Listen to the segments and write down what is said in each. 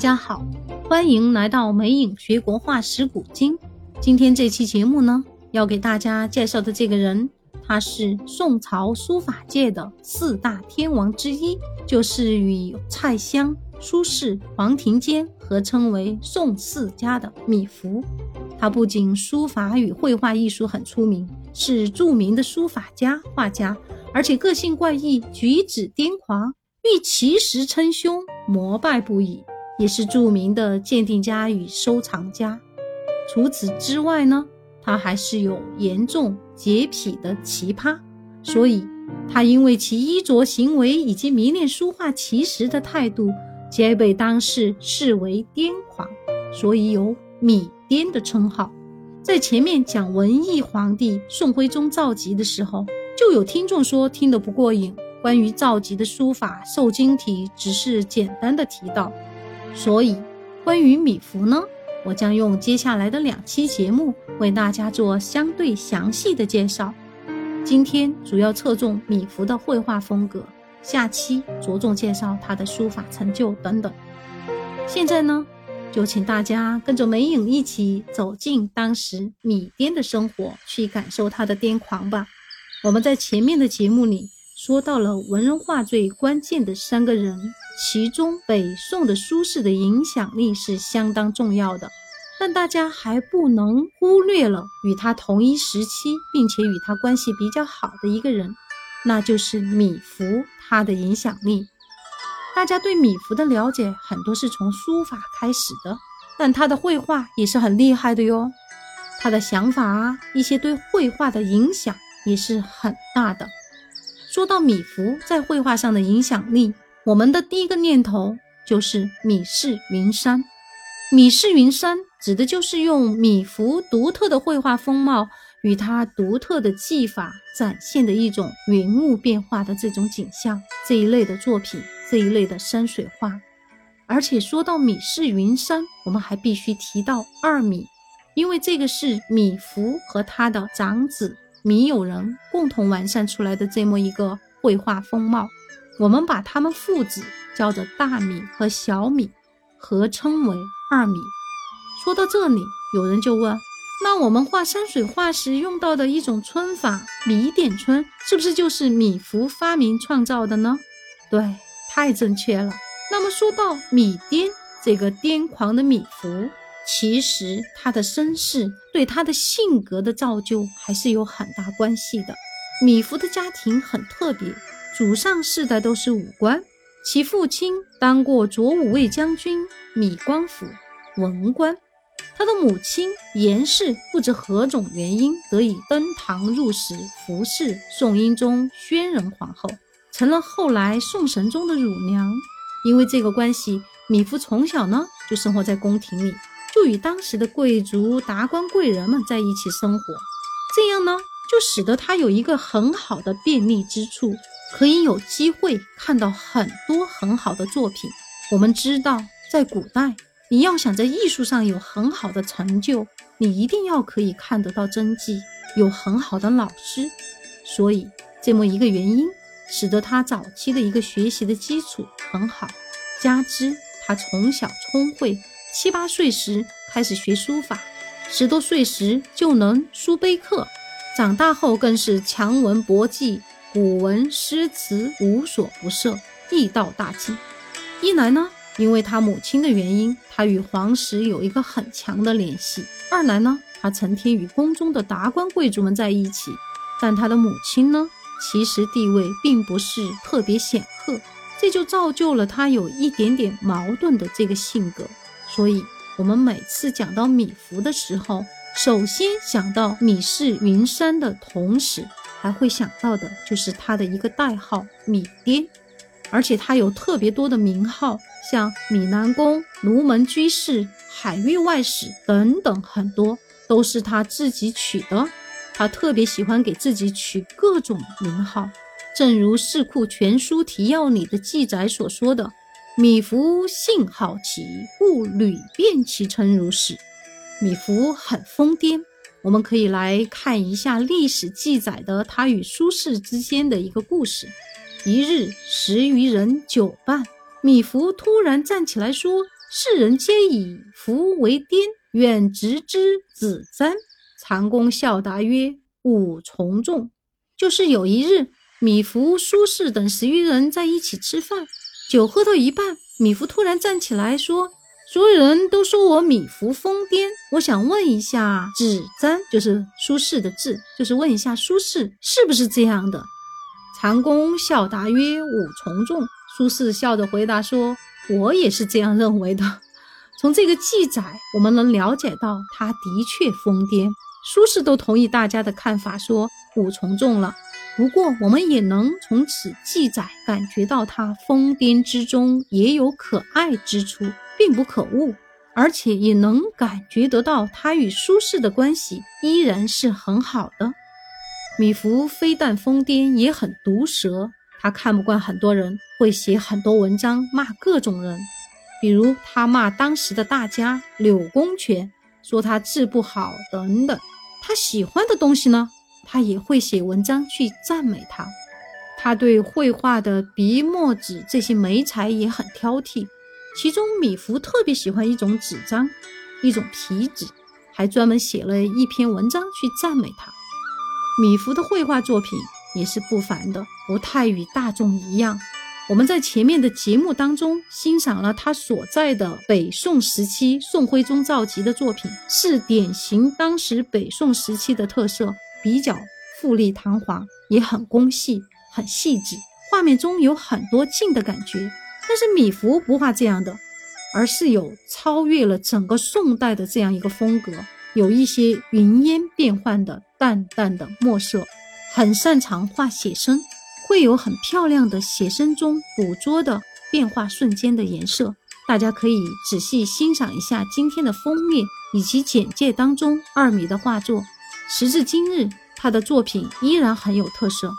家好，欢迎来到美影学国画识古今。今天这期节目呢，要给大家介绍的这个人，他是宋朝书法界的四大天王之一，就是与蔡襄、苏轼、黄庭坚合称为宋四家的米芾。他不仅书法与绘画艺术很出名，是著名的书法家、画家，而且个性怪异，举止癫狂，遇奇石称兄，膜拜不已。也是著名的鉴定家与收藏家。除此之外呢，他还是有严重洁癖的奇葩，所以他因为其衣着行为以及迷恋书画奇石的态度，皆被当世视为癫狂，所以有“米癫”的称号。在前面讲文艺皇帝宋徽宗赵佶的时候，就有听众说听得不过瘾，关于赵佶的书法瘦金体，只是简单的提到。所以，关于米芾呢，我将用接下来的两期节目为大家做相对详细的介绍。今天主要侧重米芾的绘画风格，下期着重介绍他的书法成就等等。现在呢，就请大家跟着美影一起走进当时米癫的生活，去感受他的癫狂吧。我们在前面的节目里说到了文人画最关键的三个人。其中，北宋的苏轼的影响力是相当重要的，但大家还不能忽略了与他同一时期，并且与他关系比较好的一个人，那就是米芾。他的影响力，大家对米芾的了解很多是从书法开始的，但他的绘画也是很厉害的哟。他的想法啊，一些对绘画的影响也是很大的。说到米芾在绘画上的影响力。我们的第一个念头就是米氏云山。米氏云山指的就是用米芾独特的绘画风貌与他独特的技法展现的一种云雾变化的这种景象这一类的作品，这一类的山水画。而且说到米氏云山，我们还必须提到二米，因为这个是米芾和他的长子米友仁共同完善出来的这么一个绘画风貌。我们把他们父子叫做大米和小米，合称为二米。说到这里，有人就问：那我们画山水画时用到的一种皴法——米点皴，是不是就是米芾发明创造的呢？对，太正确了。那么说到米癫这个癫狂的米芾，其实他的身世对他的性格的造就还是有很大关系的。米芾的家庭很特别。祖上世代都是武官，其父亲当过左武卫将军米光府，文官。他的母亲严氏不知何种原因得以登堂入室，服侍宋英宗宣仁皇后，成了后来宋神宗的乳娘。因为这个关系，米芾从小呢就生活在宫廷里，就与当时的贵族、达官贵人们在一起生活，这样呢就使得他有一个很好的便利之处。可以有机会看到很多很好的作品。我们知道，在古代，你要想在艺术上有很好的成就，你一定要可以看得到真迹，有很好的老师。所以，这么一个原因，使得他早期的一个学习的基础很好。加之他从小聪慧，七八岁时开始学书法，十多岁时就能书碑刻，长大后更是强文博记。古文诗词无所不涉，艺道大进。一来呢，因为他母亲的原因，他与皇室有一个很强的联系；二来呢，他成天与宫中的达官贵族们在一起。但他的母亲呢，其实地位并不是特别显赫，这就造就了他有一点点矛盾的这个性格。所以，我们每次讲到米芾的时候，首先想到米氏云山的同时。还会想到的就是他的一个代号米癫，而且他有特别多的名号，像米南宫、卢门居士、海域外史等等，很多都是他自己取的。他特别喜欢给自己取各种名号，正如《四库全书提要》里的记载所说的：“米芾性好奇，故屡变其称如是。”米芾很疯癫。我们可以来看一下历史记载的他与苏轼之间的一个故事。一日，十余人酒伴，米芾突然站起来说：“世人皆以福为颠，愿执之子瞻。”长公笑答曰：“吾从众。”就是有一日，米芾、苏轼等十余人在一起吃饭，酒喝到一半，米芾突然站起来说。所有人都说我米芾疯癫，我想问一下子瞻，就是苏轼的字，就是问一下苏轼是不是这样的？长公笑答曰：“五从众。”苏轼笑着回答说：“我也是这样认为的。”从这个记载，我们能了解到他的确疯癫。苏轼都同意大家的看法，说五从众了。不过，我们也能从此记载感觉到他疯癫之中也有可爱之处。并不可恶，而且也能感觉得到他与苏轼的关系依然是很好的。米芾非但疯癫，也很毒舌。他看不惯很多人，会写很多文章骂各种人，比如他骂当时的大家柳公权，说他字不好等等。他喜欢的东西呢，他也会写文章去赞美他。他对绘画的笔墨纸这些媒材也很挑剔。其中，米芾特别喜欢一种纸张，一种皮纸，还专门写了一篇文章去赞美他。米芾的绘画作品也是不凡的，不太与大众一样。我们在前面的节目当中欣赏了他所在的北宋时期宋徽宗造极的作品，是典型当时北宋时期的特色，比较富丽堂皇，也很工细、很细致，画面中有很多静的感觉。但是米芾不画这样的，而是有超越了整个宋代的这样一个风格，有一些云烟变幻的淡淡的墨色，很擅长画写生，会有很漂亮的写生中捕捉的变化瞬间的颜色。大家可以仔细欣赏一下今天的封面以及简介当中二米的画作，时至今日，他的作品依然很有特色。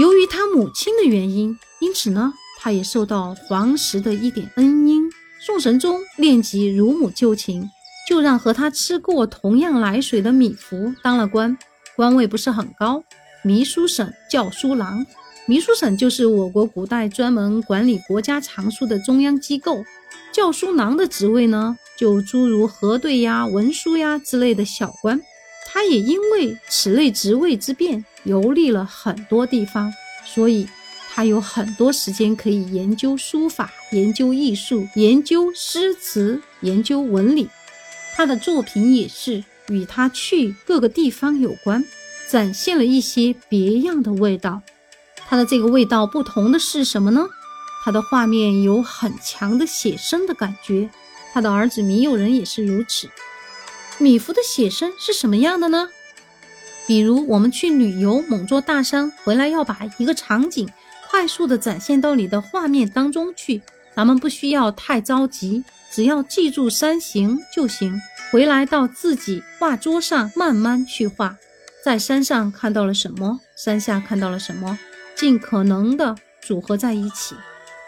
由于他母亲的原因，因此呢。他也受到皇室的一点恩荫。宋神宗念及乳母旧情，就让和他吃过同样奶水的米芾当了官，官位不是很高，秘书省校书郎。秘书省就是我国古代专门管理国家藏书的中央机构。校书郎的职位呢，就诸如核对呀、文书呀之类的小官。他也因为此类职位之便，游历了很多地方，所以。他有很多时间可以研究书法、研究艺术、研究诗词、研究文理。他的作品也是与他去各个地方有关，展现了一些别样的味道。他的这个味道不同的是什么呢？他的画面有很强的写生的感觉。他的儿子米友仁也是如此。米芾的写生是什么样的呢？比如我们去旅游，某座大山回来，要把一个场景。快速的展现到你的画面当中去，咱们不需要太着急，只要记住山形就行。回来到自己画桌上慢慢去画，在山上看到了什么，山下看到了什么，尽可能的组合在一起。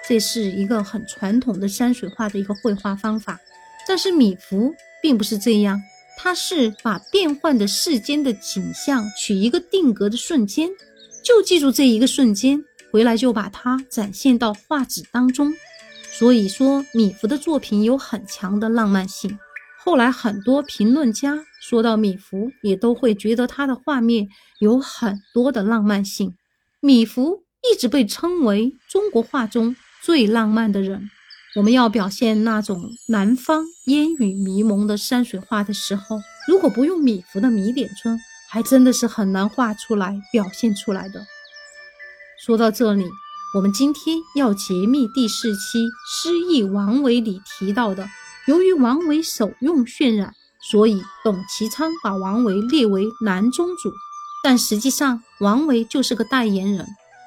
这是一个很传统的山水画的一个绘画方法。但是米芾并不是这样，他是把变幻的世间的景象取一个定格的瞬间，就记住这一个瞬间。回来就把它展现到画纸当中，所以说米芾的作品有很强的浪漫性。后来很多评论家说到米芾，也都会觉得他的画面有很多的浪漫性。米芾一直被称为中国画中最浪漫的人。我们要表现那种南方烟雨迷蒙的山水画的时候，如果不用米芾的米点春，还真的是很难画出来、表现出来的。说到这里，我们今天要揭秘第四期诗意王维里提到的，由于王维手用渲染，所以董其昌把王维列为南宗主。但实际上，王维就是个代言人。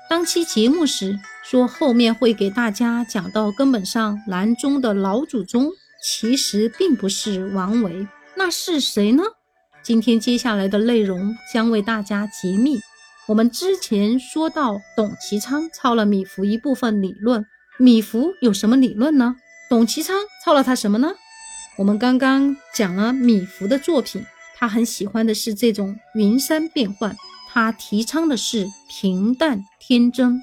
当期节目时说后面会给大家讲到，根本上南宗的老祖宗其实并不是王维，那是谁呢？今天接下来的内容将为大家揭秘。我们之前说到，董其昌抄了米芾一部分理论。米芾有什么理论呢？董其昌抄了他什么呢？我们刚刚讲了米芾的作品，他很喜欢的是这种云山变幻，他提倡的是平淡天真，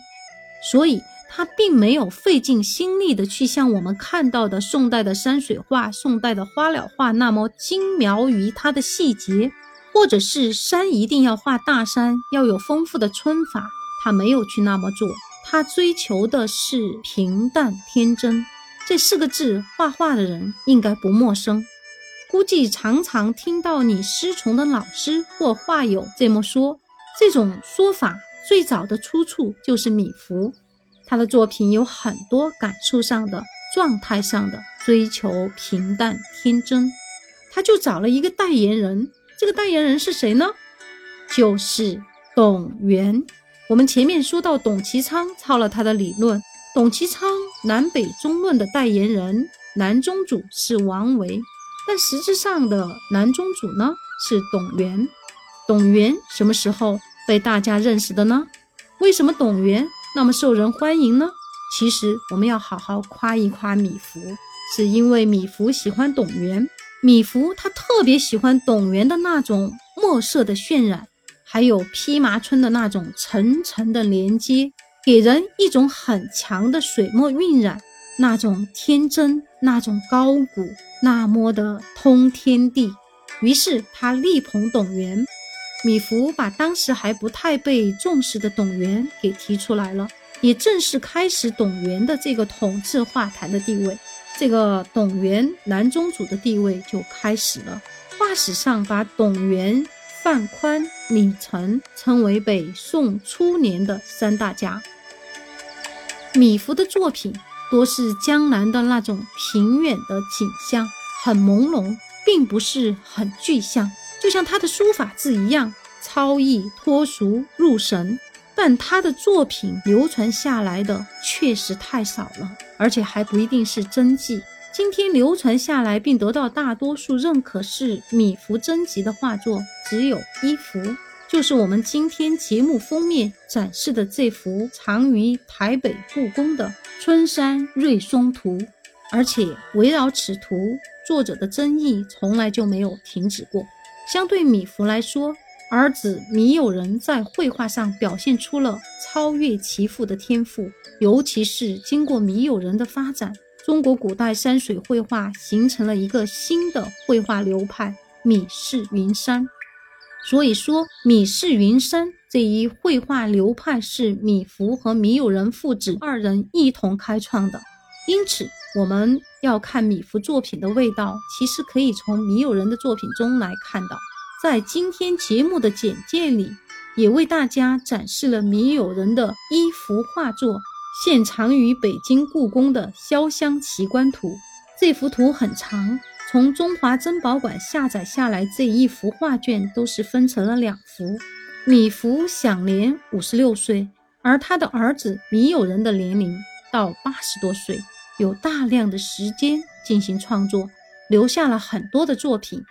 所以他并没有费尽心力的去像我们看到的宋代的山水画、宋代的花鸟画那么精描于它的细节，或者是山一定要画大山，要有丰富的皴法，他没有去那么做。他追求的是平淡天真，这四个字，画画的人应该不陌生。估计常常听到你师从的老师或画友这么说。这种说法最早的出处就是米芾。他的作品有很多感受上的、状态上的追求平淡天真，他就找了一个代言人。这个代言人是谁呢？就是董源。我们前面说到，董其昌抄了他的理论。董其昌南北中论的代言人、南宗主是王维，但实质上的南宗主呢是董源。董源什么时候被大家认识的呢？为什么董源？那么受人欢迎呢？其实我们要好好夸一夸米芾，是因为米芾喜欢董源。米芾他特别喜欢董源的那种墨色的渲染，还有披麻皴的那种层层的连接，给人一种很强的水墨晕染，那种天真，那种高古，那么的通天地。于是他力捧董源。米芾把当时还不太被重视的董源给提出来了，也正式开始董源的这个统治画坛的地位，这个董源南宗主的地位就开始了。画史上把董源、范宽、李成称为北宋初年的三大家。米芾的作品多是江南的那种平远的景象，很朦胧，并不是很具象。就像他的书法字一样超逸脱俗入神，但他的作品流传下来的确实太少了，而且还不一定是真迹。今天流传下来并得到大多数认可是米芾真迹的画作只有一幅，就是我们今天节目封面展示的这幅藏于台北故宫的《春山瑞松图》，而且围绕此图，作者的争议从来就没有停止过。相对米芾来说，儿子米友仁在绘画上表现出了超越其父的天赋。尤其是经过米友人的发展，中国古代山水绘画形成了一个新的绘画流派——米氏云山。所以说，米氏云山这一绘画流派是米芾和米友仁父子二人一同开创的。因此，我们要看米芾作品的味道，其实可以从米友仁的作品中来看到。在今天节目的简介里，也为大家展示了米友仁的一幅画作，现藏于北京故宫的《潇湘奇观图》。这幅图很长，从中华珍宝馆下载下来这一幅画卷都是分成了两幅。米芾享年五十六岁，而他的儿子米友仁的年龄到八十多岁。有大量的时间进行创作，留下了很多的作品，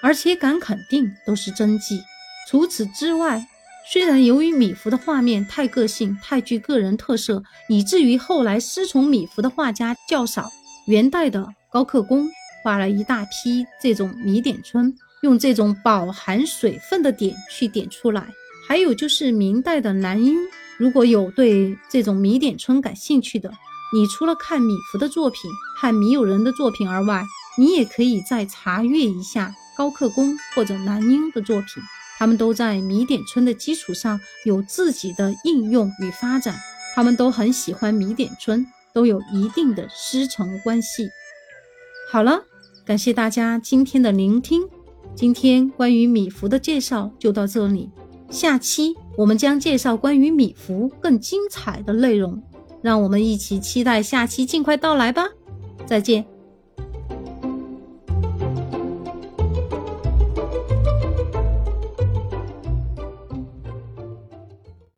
而且敢肯定都是真迹。除此之外，虽然由于米芾的画面太个性、太具个人特色，以至于后来师从米芾的画家较少。元代的高克恭画了一大批这种米点春，用这种饱含水分的点去点出来。还有就是明代的南英，如果有对这种米点春感兴趣的。你除了看米芾的作品、看米友仁的作品而外，你也可以再查阅一下高克恭或者南英的作品，他们都在米点村的基础上有自己的应用与发展，他们都很喜欢米点村，都有一定的师承关系。好了，感谢大家今天的聆听，今天关于米芾的介绍就到这里，下期我们将介绍关于米芾更精彩的内容。让我们一起期待下期尽快到来吧！再见。